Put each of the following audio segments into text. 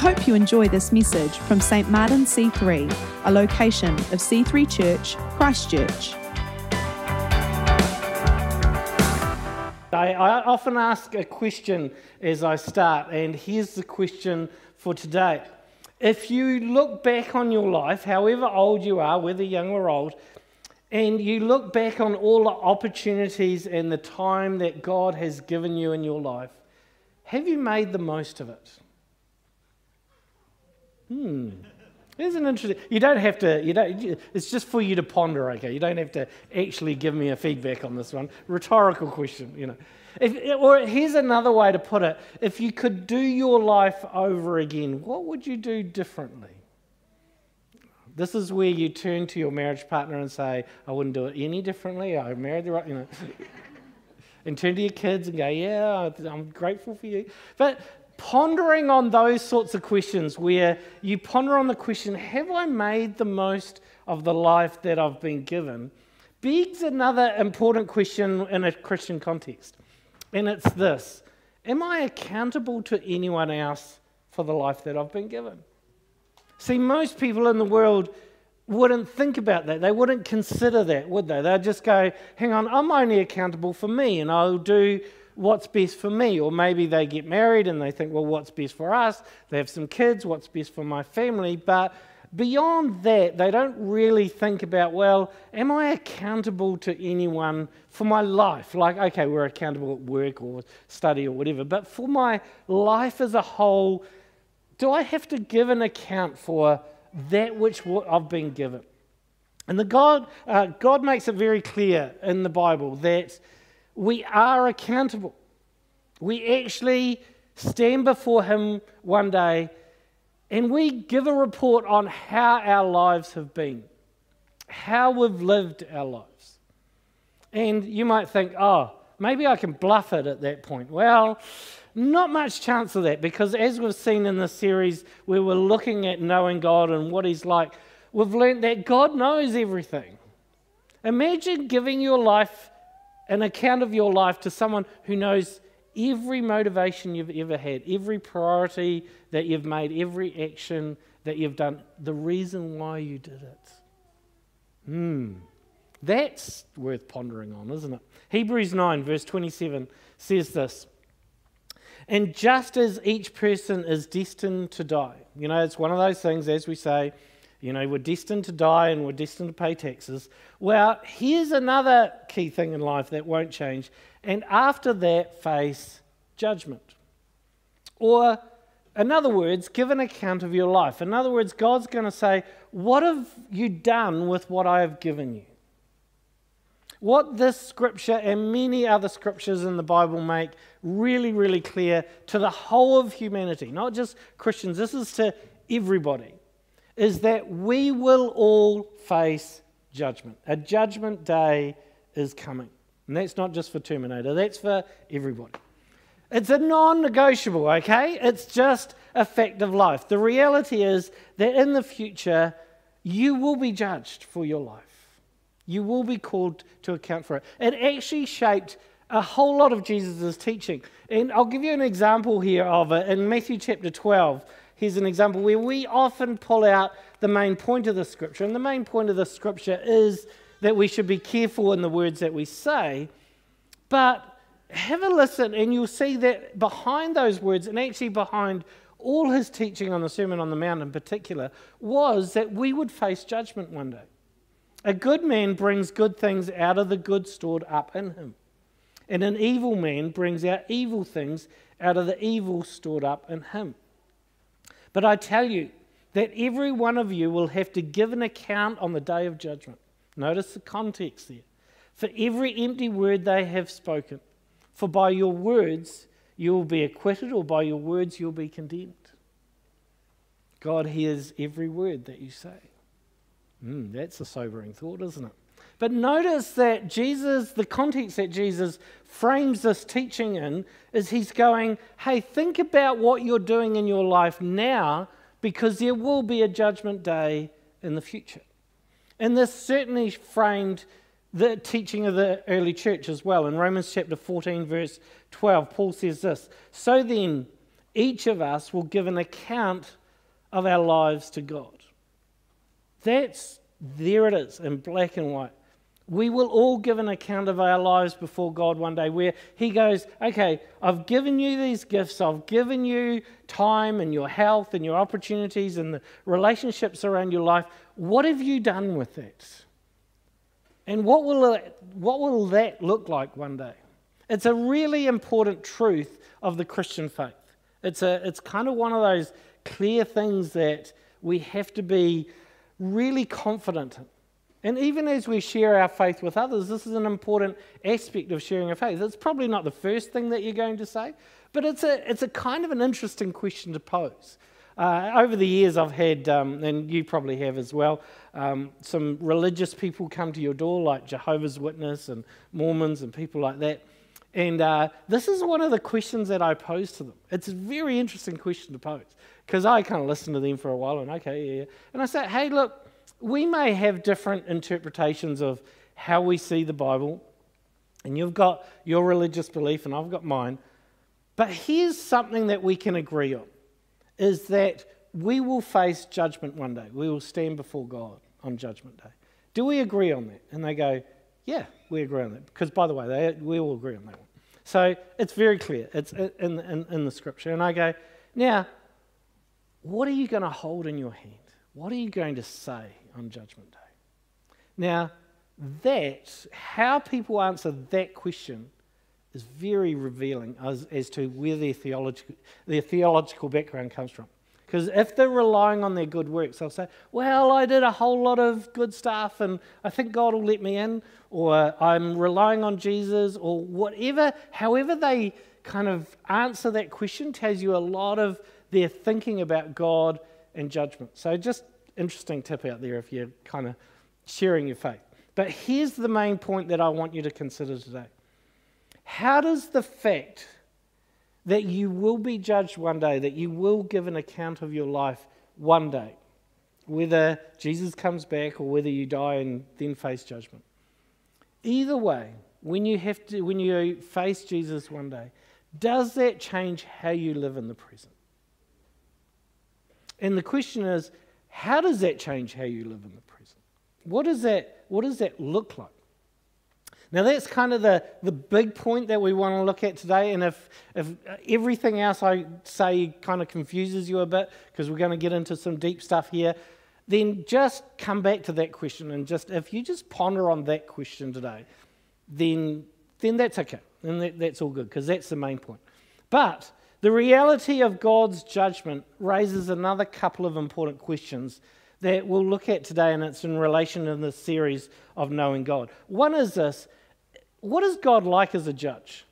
hope you enjoy this message from St. Martin C3, a location of C3 Church, Christchurch. I, I often ask a question as I start, and here's the question for today. If you look back on your life, however old you are, whether young or old, and you look back on all the opportunities and the time that God has given you in your life, have you made the most of it? Hmm. An interesting. You don't have to. You don't. It's just for you to ponder. Okay. You don't have to actually give me a feedback on this one. Rhetorical question. You know. If, or here's another way to put it: If you could do your life over again, what would you do differently? This is where you turn to your marriage partner and say, "I wouldn't do it any differently. I married the right." You know. and turn to your kids and go, Yeah, I'm grateful for you. But pondering on those sorts of questions, where you ponder on the question, Have I made the most of the life that I've been given? begs another important question in a Christian context. And it's this Am I accountable to anyone else for the life that I've been given? See, most people in the world wouldn't think about that. They wouldn't consider that, would they? They'd just go, hang on, I'm only accountable for me and I'll do what's best for me. Or maybe they get married and they think, well, what's best for us? They have some kids, what's best for my family? But beyond that, they don't really think about, well, am I accountable to anyone for my life? Like, okay, we're accountable at work or study or whatever, but for my life as a whole, do I have to give an account for that which I've been given? And the God, uh, God makes it very clear in the Bible that we are accountable. We actually stand before Him one day and we give a report on how our lives have been, how we've lived our lives. And you might think, oh, maybe I can bluff it at that point. Well, not much chance of that because, as we've seen in the series where we're looking at knowing God and what He's like, we've learned that God knows everything. Imagine giving your life, an account of your life, to someone who knows every motivation you've ever had, every priority that you've made, every action that you've done, the reason why you did it. Hmm. That's worth pondering on, isn't it? Hebrews 9, verse 27 says this And just as each person is destined to die, you know, it's one of those things, as we say, you know, we're destined to die and we're destined to pay taxes. Well, here's another key thing in life that won't change and after that face judgment. Or, in other words, give an account of your life. In other words, God's going to say, What have you done with what I have given you? What this scripture and many other scriptures in the Bible make really, really clear to the whole of humanity, not just Christians, this is to everybody, is that we will all face judgment. A judgment day is coming. And that's not just for Terminator, that's for everybody. It's a non negotiable, okay? It's just a fact of life. The reality is that in the future, you will be judged for your life. You will be called to account for it. It actually shaped a whole lot of Jesus' teaching. And I'll give you an example here of it. In Matthew chapter 12, here's an example where we often pull out the main point of the scripture. And the main point of the scripture is that we should be careful in the words that we say. But have a listen, and you'll see that behind those words, and actually behind all his teaching on the Sermon on the Mount in particular, was that we would face judgment one day. A good man brings good things out of the good stored up in him, and an evil man brings out evil things out of the evil stored up in him. But I tell you that every one of you will have to give an account on the day of judgment. Notice the context there. For every empty word they have spoken, for by your words you will be acquitted, or by your words you'll be condemned. God hears every word that you say. Mm, that's a sobering thought, isn't it? But notice that Jesus, the context that Jesus frames this teaching in, is he's going, hey, think about what you're doing in your life now because there will be a judgment day in the future. And this certainly framed the teaching of the early church as well. In Romans chapter 14, verse 12, Paul says this So then, each of us will give an account of our lives to God. That's there it is in black and white. We will all give an account of our lives before God one day where He goes, Okay, I've given you these gifts, I've given you time and your health and your opportunities and the relationships around your life. What have you done with it? And what will, it, what will that look like one day? It's a really important truth of the Christian faith. It's, a, it's kind of one of those clear things that we have to be really confident in. And even as we share our faith with others, this is an important aspect of sharing our faith. It's probably not the first thing that you're going to say, but it's a, it's a kind of an interesting question to pose. Uh, over the years, I've had, um, and you probably have as well, um, some religious people come to your door, like Jehovah's Witness and Mormons and people like that. And uh, this is one of the questions that I pose to them. It's a very interesting question to pose because I kind of listen to them for a while and, okay, yeah, yeah. And I say, hey, look, we may have different interpretations of how we see the Bible, and you've got your religious belief, and I've got mine. But here's something that we can agree on is that we will face judgment one day. We will stand before God on judgment day. Do we agree on that? And they go, yeah, we agree on that. Because, by the way, they, we all agree on that one. So it's very clear. It's in, in, in the scripture. And I go, now, what are you going to hold in your hand? What are you going to say on Judgment Day? Now, that, how people answer that question is very revealing as, as to where their theological, their theological background comes from. Because if they're relying on their good works, they'll say, Well, I did a whole lot of good stuff and I think God will let me in, or I'm relying on Jesus, or whatever. However, they kind of answer that question tells you a lot of their thinking about God and judgment. So, just interesting tip out there if you're kind of sharing your faith. But here's the main point that I want you to consider today. How does the fact that you will be judged one day, that you will give an account of your life one day, whether Jesus comes back or whether you die and then face judgment. Either way, when you have to when you face Jesus one day, does that change how you live in the present? And the question is, how does that change how you live in the present? What does that, what does that look like? Now, that's kind of the, the big point that we want to look at today. And if, if everything else I say kind of confuses you a bit, because we're going to get into some deep stuff here, then just come back to that question. And just if you just ponder on that question today, then, then that's okay. And that, that's all good, because that's the main point. But the reality of God's judgment raises another couple of important questions that we'll look at today, and it's in relation to this series of knowing God. One is this what is God like as a judge?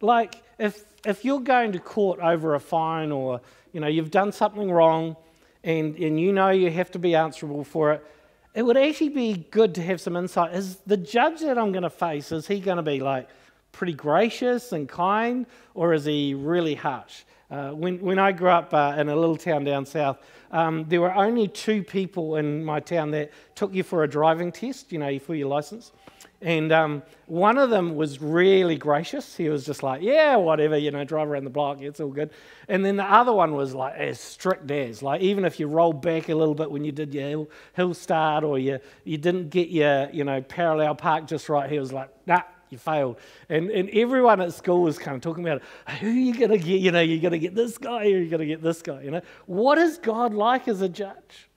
Like, if, if you're going to court over a fine or you know you've done something wrong and, and you know you have to be answerable for it, it would actually be good to have some insight. Is the judge that I'm going to face, is he going to be like, pretty gracious and kind, or is he really harsh? Uh, when, when I grew up uh, in a little town down south, um, there were only two people in my town that took you for a driving test, you know, for your license. And um, one of them was really gracious. He was just like, yeah, whatever, you know, drive around the block, it's all good. And then the other one was like as strict as, like even if you rolled back a little bit when you did your hill, hill start or you, you didn't get your, you know, parallel park just right, he was like, nah, you failed. And, and everyone at school was kind of talking about who are you going to get? You know, you're going to get this guy or you're going to get this guy. You know, what is God like as a judge?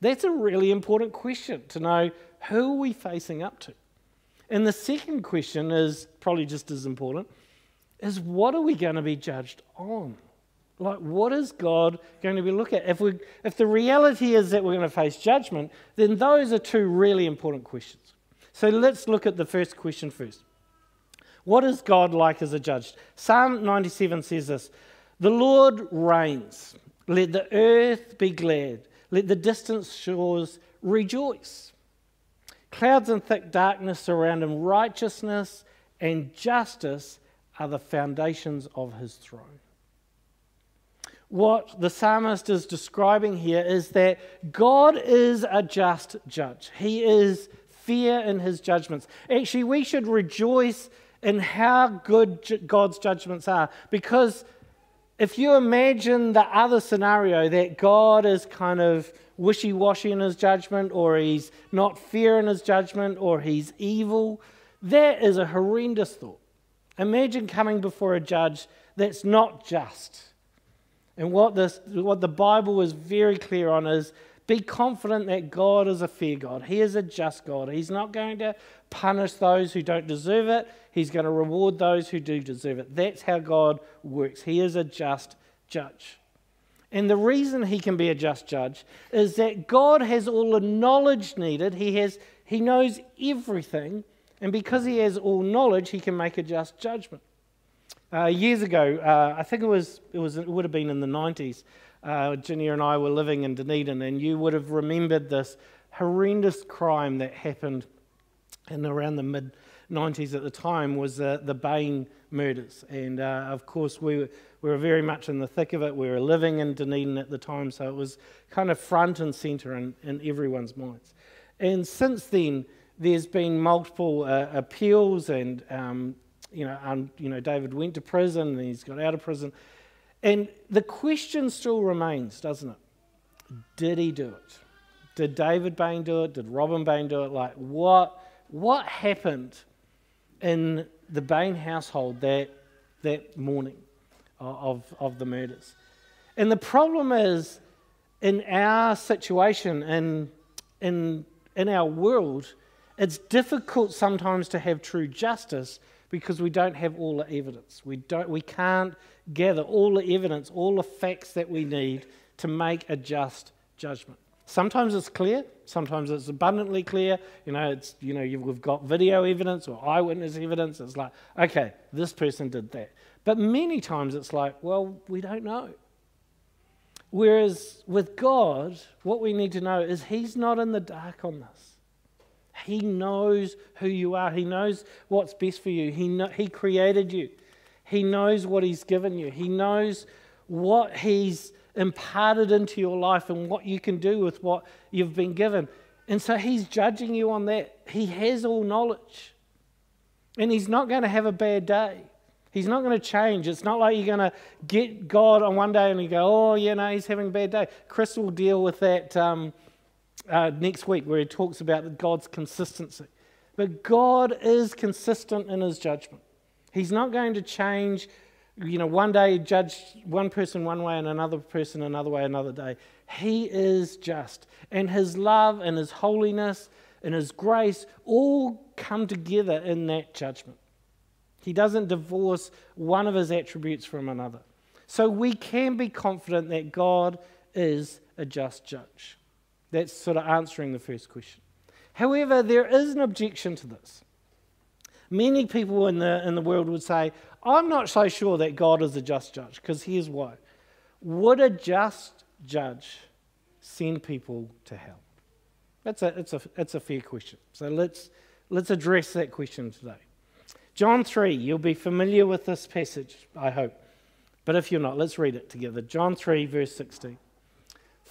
That's a really important question to know who are we facing up to. And the second question is probably just as important is what are we going to be judged on? Like, what is God going to be looking at? If, we, if the reality is that we're going to face judgment, then those are two really important questions. So let's look at the first question first. What is God like as a judge? Psalm 97 says this The Lord reigns. Let the earth be glad. Let the distant shores rejoice. Clouds and thick darkness surround him. Righteousness and justice are the foundations of his throne. What the psalmist is describing here is that God is a just judge. He is fair in his judgments. Actually, we should rejoice in how good God's judgments are because if you imagine the other scenario that God is kind of wishy washy in his judgment, or he's not fair in his judgment, or he's evil, that is a horrendous thought. Imagine coming before a judge that's not just. And what, this, what the Bible is very clear on is be confident that God is a fair God. He is a just God. He's not going to punish those who don't deserve it, He's going to reward those who do deserve it. That's how God works. He is a just judge. And the reason he can be a just judge is that God has all the knowledge needed. He, has, he knows everything. And because he has all knowledge, he can make a just judgment. Uh, years ago, uh, I think it was, it was it would have been in the 90s, uh, Ginny and I were living in Dunedin, and you would have remembered this horrendous crime that happened in around the mid 90s at the time was uh, the Bain murders. And uh, of course, we were, we were very much in the thick of it. We were living in Dunedin at the time, so it was kind of front and centre in, in everyone's minds. And since then, there's been multiple uh, appeals, and um, you know, um, you know, David went to prison and he's got out of prison, and the question still remains, doesn't it? Did he do it? Did David Bain do it? Did Robin Bain do it? Like, what what happened in the Bain household that that morning of of the murders? And the problem is, in our situation, in in in our world, it's difficult sometimes to have true justice because we don't have all the evidence. We, don't, we can't gather all the evidence, all the facts that we need to make a just judgment. Sometimes it's clear, sometimes it's abundantly clear. You know, it's, you know, we've got video evidence or eyewitness evidence. It's like, okay, this person did that. But many times it's like, well, we don't know. Whereas with God, what we need to know is He's not in the dark on this. He knows who you are. He knows what's best for you. He, know, he created you. He knows what He's given you. He knows what He's imparted into your life and what you can do with what you've been given. And so He's judging you on that. He has all knowledge. And He's not going to have a bad day. He's not going to change. It's not like you're going to get God on one day and you go, oh, you know, he's having a bad day. Chris will deal with that um, uh, next week where he talks about God's consistency. But God is consistent in his judgment. He's not going to change, you know, one day judge one person one way and another person another way another day. He is just. And his love and his holiness and his grace all come together in that judgment. He doesn't divorce one of his attributes from another. So we can be confident that God is a just judge. That's sort of answering the first question. However, there is an objection to this. Many people in the, in the world would say, I'm not so sure that God is a just judge, because here's why. Would a just judge send people to hell? That's a, it's a, it's a fair question. So let's, let's address that question today. John 3, you'll be familiar with this passage, I hope. But if you're not, let's read it together. John 3, verse 16.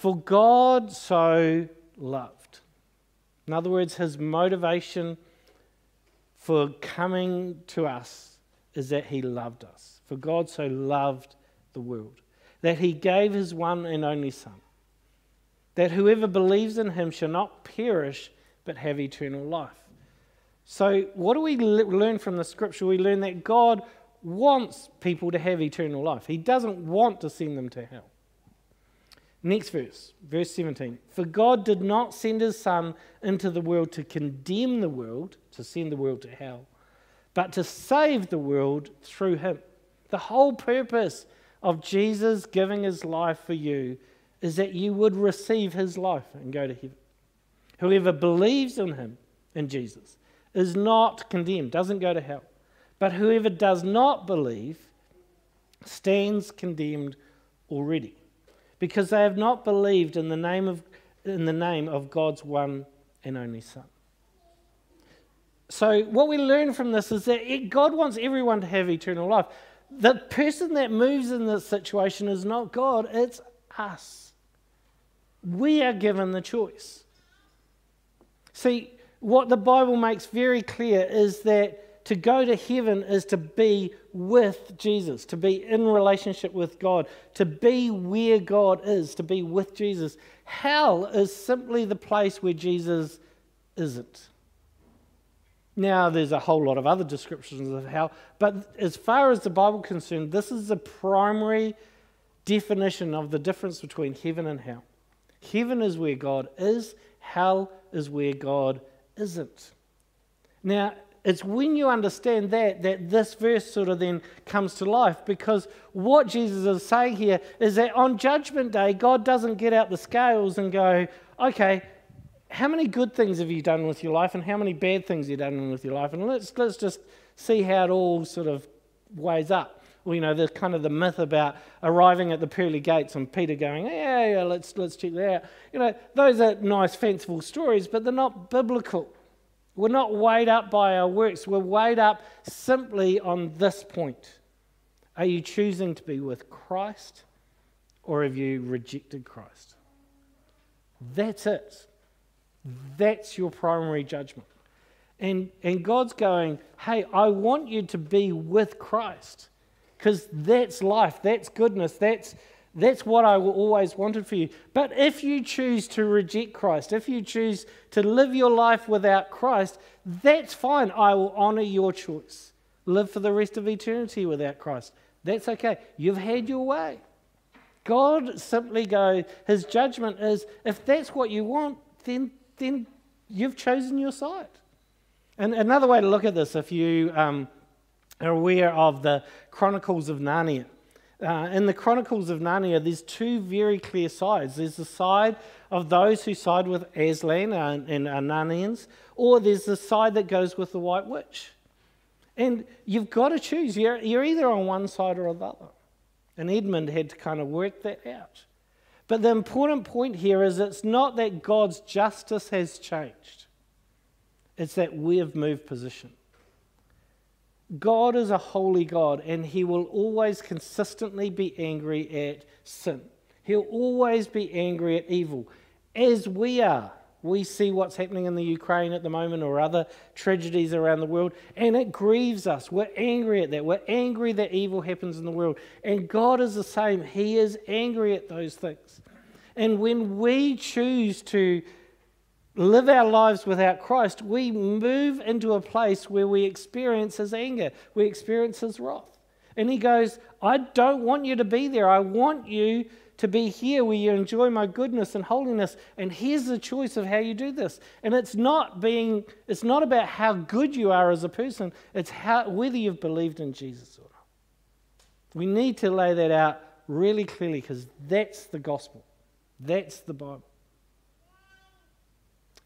For God so loved. In other words, his motivation for coming to us is that he loved us. For God so loved the world that he gave his one and only Son, that whoever believes in him shall not perish but have eternal life. So, what do we learn from the scripture? We learn that God wants people to have eternal life, He doesn't want to send them to hell. Next verse, verse 17. For God did not send his Son into the world to condemn the world, to send the world to hell, but to save the world through him. The whole purpose of Jesus giving his life for you is that you would receive his life and go to heaven. Whoever believes in him, in Jesus, is not condemned, doesn't go to hell. But whoever does not believe stands condemned already because they have not believed in the name of, in the name of God's one and only Son. So, what we learn from this is that it, God wants everyone to have eternal life. The person that moves in this situation is not God, it's us. We are given the choice. See, what the Bible makes very clear is that to go to heaven is to be with Jesus, to be in relationship with God, to be where God is, to be with Jesus. Hell is simply the place where Jesus isn't. Now, there's a whole lot of other descriptions of hell, but as far as the Bible concerned, this is the primary definition of the difference between heaven and hell. Heaven is where God is, hell is where God isn't. Now, it's when you understand that that this verse sort of then comes to life because what Jesus is saying here is that on Judgment Day, God doesn't get out the scales and go, okay, how many good things have you done with your life and how many bad things have you done with your life? And let's, let's just see how it all sort of weighs up. Well, you know, there's kind of the myth about arriving at the pearly gates and Peter going, yeah, yeah, let's, let's check that out. You know, those are nice, fanciful stories, but they're not biblical. We're not weighed up by our works. We're weighed up simply on this point. Are you choosing to be with Christ or have you rejected Christ? That's it. That's your primary judgment. And, and God's going, hey, I want you to be with Christ because that's life, that's goodness, that's, that's what I always wanted for you. But if you choose to reject Christ, if you choose to live your life without Christ, that's fine. I will honor your choice. Live for the rest of eternity without Christ. That's okay. You've had your way. God simply goes, His judgment is if that's what you want, then, then you've chosen your side. And another way to look at this, if you um, are aware of the Chronicles of Narnia, uh, in the Chronicles of Narnia, there's two very clear sides. There's the side of those who side with Aslan and, and are Narnians, or there's the side that goes with the White Witch. And you've got to choose. You're, you're either on one side or the other. And Edmund had to kind of work that out. But the important point here is it's not that God's justice has changed, it's that we have moved position. God is a holy God, and He will always consistently be angry at sin. He'll always be angry at evil, as we are. We see what's happening in the Ukraine at the moment or other tragedies around the world, and it grieves us. We're angry at that. We're angry that evil happens in the world. And God is the same. He is angry at those things. And when we choose to live our lives without Christ, we move into a place where we experience His anger, we experience His wrath. And He goes, I don't want you to be there. I want you to be here where you enjoy my goodness and holiness. And here's the choice of how you do this. And it's not being, it's not about how good you are as a person, it's how, whether you've believed in Jesus or not. We need to lay that out really clearly because that's the gospel. That's the Bible.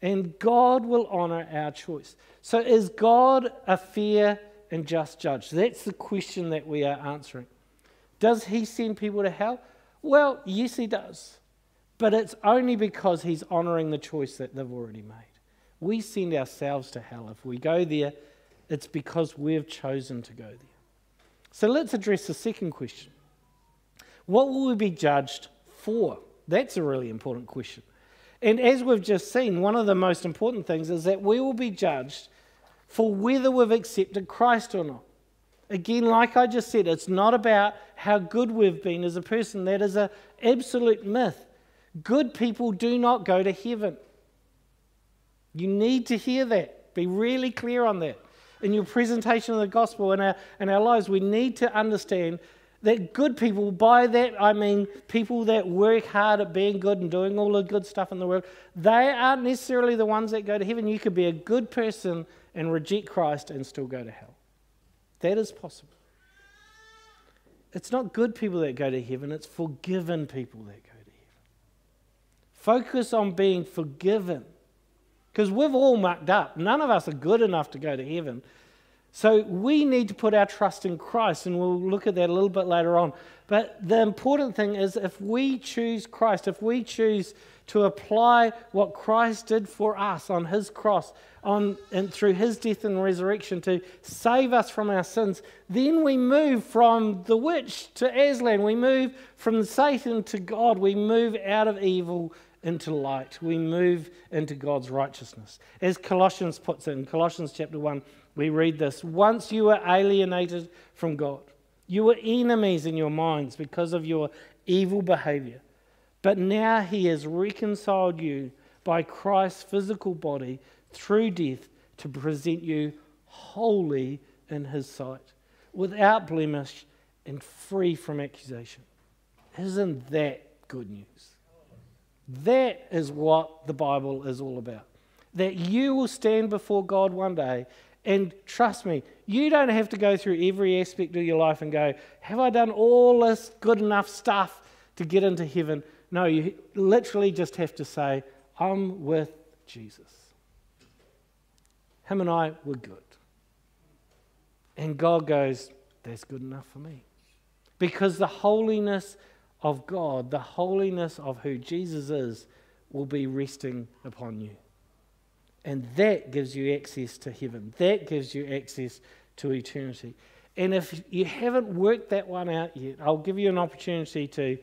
And God will honor our choice. So, is God a fair and just judge? That's the question that we are answering. Does he send people to hell? Well, yes, he does. But it's only because he's honoring the choice that they've already made. We send ourselves to hell. If we go there, it's because we've chosen to go there. So let's address the second question What will we be judged for? That's a really important question. And as we've just seen, one of the most important things is that we will be judged for whether we've accepted Christ or not. Again, like I just said, it's not about how good we've been as a person. That is an absolute myth. Good people do not go to heaven. You need to hear that. Be really clear on that. In your presentation of the gospel in our, in our lives, we need to understand that good people, by that I mean people that work hard at being good and doing all the good stuff in the world, they aren't necessarily the ones that go to heaven. You could be a good person and reject Christ and still go to hell. That is possible. It's not good people that go to heaven, it's forgiven people that go to heaven. Focus on being forgiven. Because we've all mucked up. None of us are good enough to go to heaven. So we need to put our trust in Christ, and we'll look at that a little bit later on. But the important thing is if we choose Christ, if we choose to apply what Christ did for us on his cross, on, and through his death and resurrection to save us from our sins, then we move from the witch to Aslan. We move from Satan to God. We move out of evil into light. We move into God's righteousness. As Colossians puts it in Colossians chapter 1, we read this Once you were alienated from God, you were enemies in your minds because of your evil behavior. But now he has reconciled you by Christ's physical body through death to present you holy in his sight, without blemish and free from accusation. Isn't that good news? That is what the Bible is all about. That you will stand before God one day and trust me, you don't have to go through every aspect of your life and go, Have I done all this good enough stuff to get into heaven? No, you literally just have to say, I'm with Jesus. Him and I were good. And God goes, That's good enough for me. Because the holiness of God, the holiness of who Jesus is, will be resting upon you. And that gives you access to heaven. That gives you access to eternity. And if you haven't worked that one out yet, I'll give you an opportunity to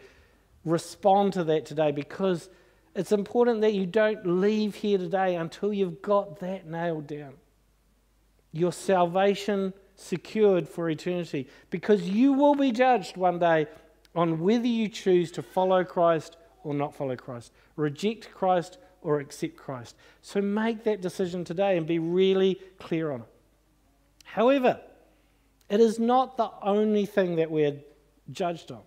respond to that today because it's important that you don't leave here today until you've got that nailed down. Your salvation secured for eternity because you will be judged one day on whether you choose to follow Christ or not follow Christ, reject Christ or accept Christ. So make that decision today and be really clear on it. However, it is not the only thing that we're judged on.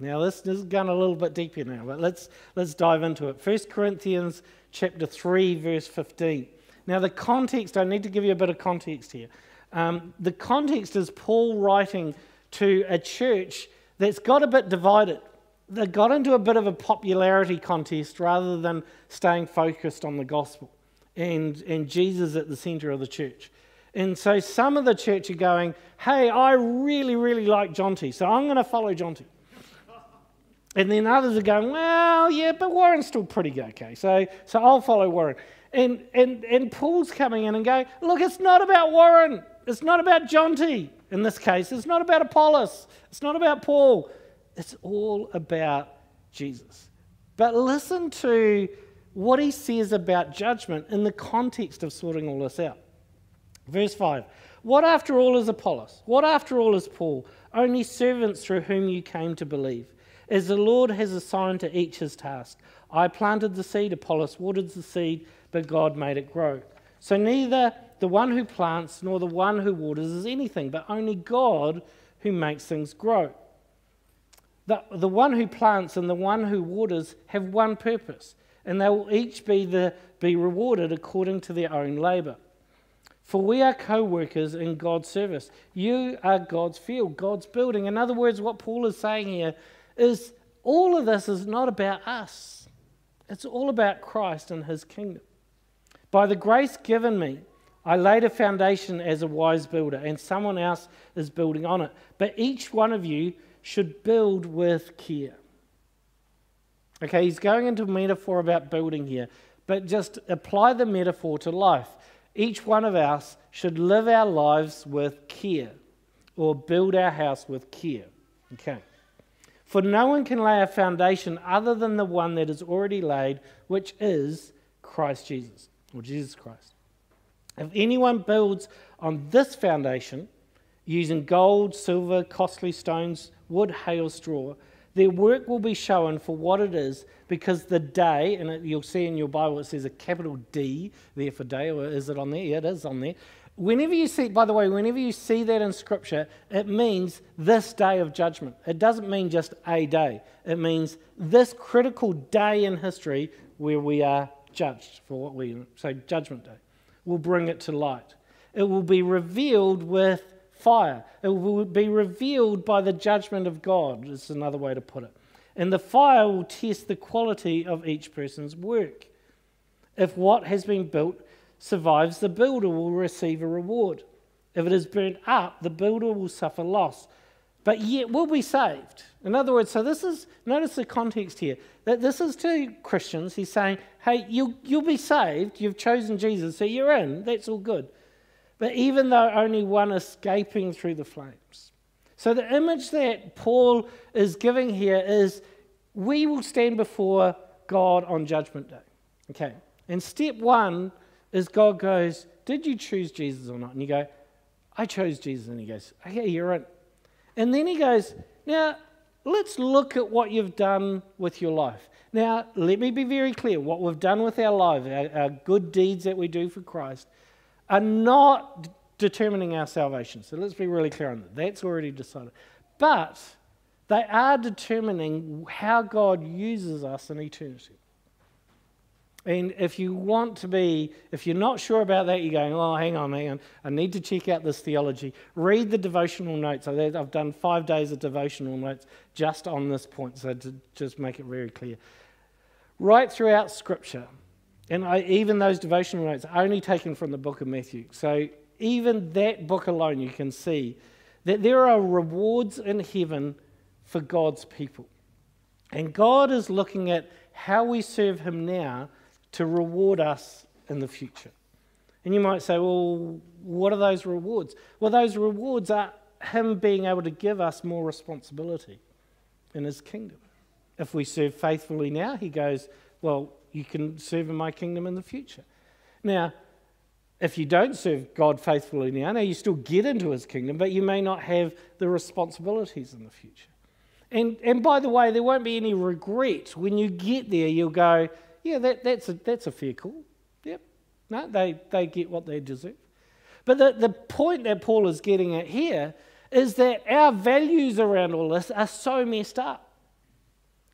Now, this, is going a little bit deeper now, but let's, let's dive into it. 1 Corinthians chapter 3, verse 15. Now, the context, I need to give you a bit of context here. Um, the context is Paul writing to a church that's got a bit divided they got into a bit of a popularity contest rather than staying focused on the gospel and, and Jesus at the center of the church. And so some of the church are going, hey, I really, really like Jonty, so I'm going to follow Jonty. And then others are going, well, yeah, but Warren's still pretty good, okay, so, so I'll follow Warren. And, and, and Paul's coming in and going, look, it's not about Warren. It's not about Jonty in this case. It's not about Apollos. It's not about Paul. It's all about Jesus. But listen to what he says about judgment in the context of sorting all this out. Verse 5 What after all is Apollos? What after all is Paul? Only servants through whom you came to believe. As the Lord has assigned to each his task. I planted the seed, Apollos watered the seed, but God made it grow. So neither the one who plants nor the one who waters is anything, but only God who makes things grow. The, the one who plants and the one who waters have one purpose, and they will each be, the, be rewarded according to their own labor. For we are co workers in God's service. You are God's field, God's building. In other words, what Paul is saying here is all of this is not about us, it's all about Christ and his kingdom. By the grace given me, I laid a foundation as a wise builder, and someone else is building on it. But each one of you should build with care. Okay, he's going into a metaphor about building here, but just apply the metaphor to life. Each one of us should live our lives with care or build our house with care. Okay. For no one can lay a foundation other than the one that is already laid, which is Christ Jesus, or Jesus Christ. If anyone builds on this foundation using gold, silver, costly stones, wood, hail, straw. Their work will be shown for what it is because the day, and it, you'll see in your Bible it says a capital D there for day, or is it on there? Yeah, it is on there. Whenever you see, by the way, whenever you see that in Scripture, it means this day of judgment. It doesn't mean just a day, it means this critical day in history where we are judged for what we say, Judgment Day, will bring it to light. It will be revealed with fire. It will be revealed by the judgment of God, is another way to put it. And the fire will test the quality of each person's work. If what has been built survives, the builder will receive a reward. If it is burnt up, the builder will suffer loss, but yet will be saved. In other words, so this is, notice the context here, that this is to Christians. He's saying, hey, you'll, you'll be saved. You've chosen Jesus, so you're in. That's all good but even though only one escaping through the flames. So, the image that Paul is giving here is we will stand before God on Judgment Day. Okay. And step one is God goes, Did you choose Jesus or not? And you go, I chose Jesus. And he goes, Okay, you're in. And then he goes, Now, let's look at what you've done with your life. Now, let me be very clear what we've done with our life, our, our good deeds that we do for Christ, are not determining our salvation. So let's be really clear on that. That's already decided. But they are determining how God uses us in eternity. And if you want to be, if you're not sure about that, you're going, oh, hang on, hang on. I need to check out this theology. Read the devotional notes. I've done five days of devotional notes just on this point, so to just make it very clear. Right throughout Scripture, and I, even those devotional notes are only taken from the book of Matthew. So even that book alone, you can see that there are rewards in heaven for God's people. And God is looking at how we serve Him now to reward us in the future. And you might say, well, what are those rewards? Well, those rewards are Him being able to give us more responsibility in His kingdom. If we serve faithfully now, He goes, well, you can serve in my kingdom in the future. Now, if you don't serve God faithfully now, now you still get into His kingdom, but you may not have the responsibilities in the future. And, and by the way, there won't be any regret. When you get there, you'll go, yeah, that, that's, a, that's a fair call. Yep. No, they, they get what they deserve. But the, the point that Paul is getting at here is that our values around all this are so messed up.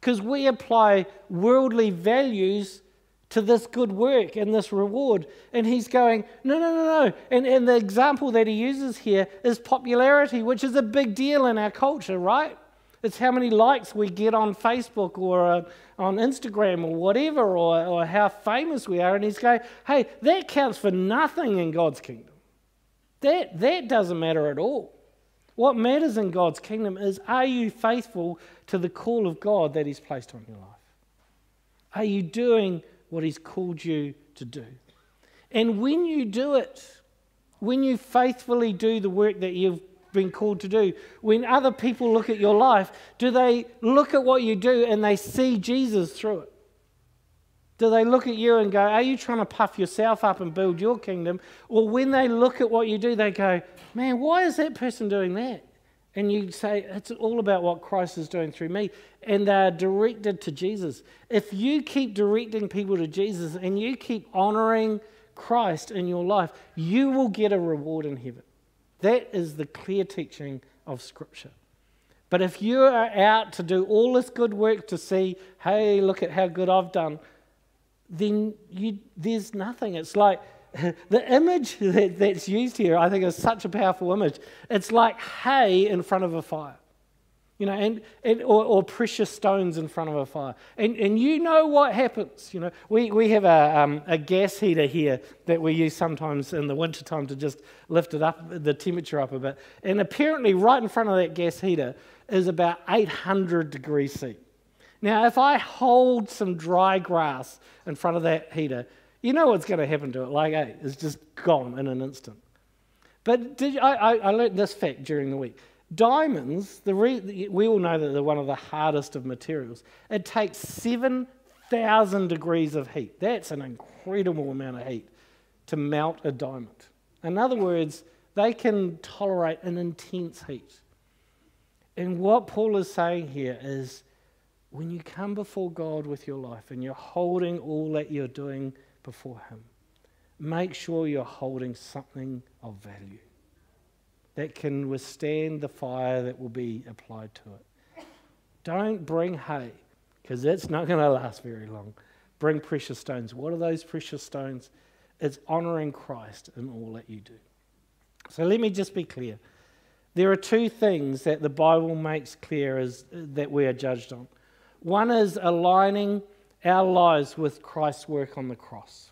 Because we apply worldly values to this good work and this reward. And he's going, no, no, no, no. And, and the example that he uses here is popularity, which is a big deal in our culture, right? It's how many likes we get on Facebook or uh, on Instagram or whatever, or, or how famous we are. And he's going, hey, that counts for nothing in God's kingdom. That, that doesn't matter at all. What matters in God's kingdom is are you faithful to the call of God that He's placed on your life? Are you doing what He's called you to do? And when you do it, when you faithfully do the work that you've been called to do. When other people look at your life, do they look at what you do and they see Jesus through it? Do they look at you and go, Are you trying to puff yourself up and build your kingdom? Or when they look at what you do, they go, Man, why is that person doing that? And you say, It's all about what Christ is doing through me. And they're directed to Jesus. If you keep directing people to Jesus and you keep honoring Christ in your life, you will get a reward in heaven. That is the clear teaching of Scripture. But if you are out to do all this good work to see, hey, look at how good I've done, then you, there's nothing. It's like the image that, that's used here, I think, is such a powerful image. It's like hay in front of a fire you know, and, and or, or, precious stones in front of a fire. And, and you know what happens. You know, we, we have a, um, a gas heater here that we use sometimes in the wintertime to just lift it up, the temperature up a bit. And apparently, right in front of that gas heater is about 800 degrees C. Now, if I hold some dry grass in front of that heater, you know what's going to happen to it. Like, hey, it's just gone in an instant. But did, I, I, I learned this fact during the week. Diamonds, re- we all know that they're one of the hardest of materials. It takes 7,000 degrees of heat. That's an incredible amount of heat to melt a diamond. In other words, they can tolerate an intense heat. And what Paul is saying here is when you come before God with your life and you're holding all that you're doing before Him, make sure you're holding something of value that can withstand the fire that will be applied to it. Don't bring hay, because it's not going to last very long. Bring precious stones. What are those precious stones? It's honoring Christ in all that you do. So let me just be clear. There are two things that the Bible makes clear as, that we are judged on. One is aligning our lives with Christ's work on the cross.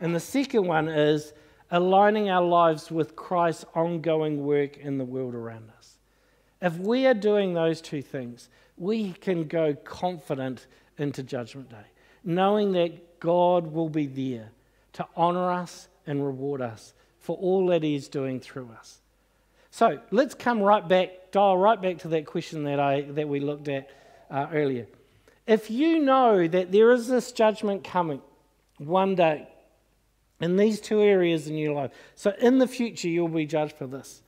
And the second one is aligning our lives with Christ's ongoing work in the world around us. If we are doing those two things, we can go confident into Judgment Day, knowing that God will be there to honor us and reward us for all that He is doing through us. So let's come right back, dial right back to that question that, I, that we looked at uh, earlier. If you know that there is this judgment coming one day, in these two areas in your life. So in the future, you'll be judged for this.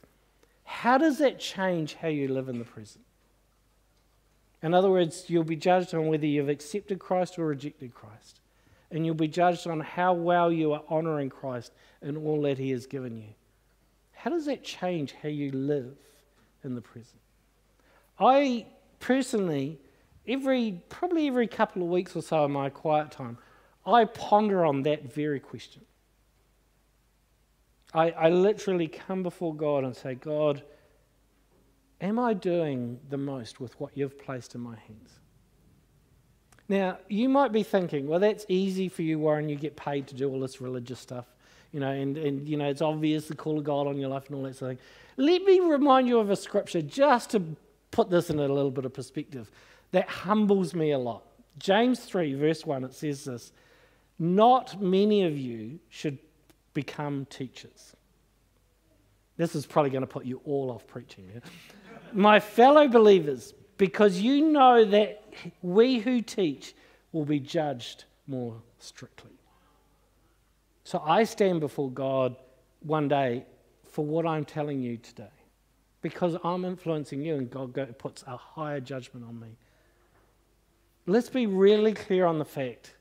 How does that change how you live in the present? In other words, you'll be judged on whether you've accepted Christ or rejected Christ. And you'll be judged on how well you are honoring Christ in all that He has given you. How does that change how you live in the present? I personally, every probably every couple of weeks or so in my quiet time, I ponder on that very question. I, I literally come before God and say, God, am I doing the most with what you've placed in my hands? Now, you might be thinking, well, that's easy for you, Warren. You get paid to do all this religious stuff, you know, and, and you know, it's obvious the call of God on your life and all that sort of thing. Let me remind you of a scripture just to put this in a little bit of perspective that humbles me a lot. James 3, verse 1, it says this Not many of you should become teachers. This is probably going to put you all off preaching. Yeah? My fellow believers, because you know that we who teach will be judged more strictly. So I stand before God one day for what I'm telling you today because I'm influencing you and God puts a higher judgment on me. Let's be really clear on the fact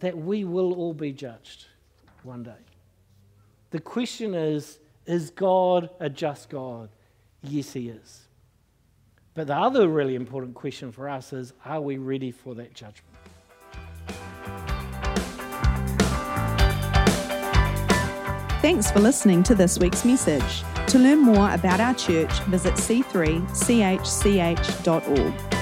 that we will all be judged one day. The question is is God a just God? Yes, He is. But the other really important question for us is are we ready for that judgment? Thanks for listening to this week's message. To learn more about our church, visit c3chch.org.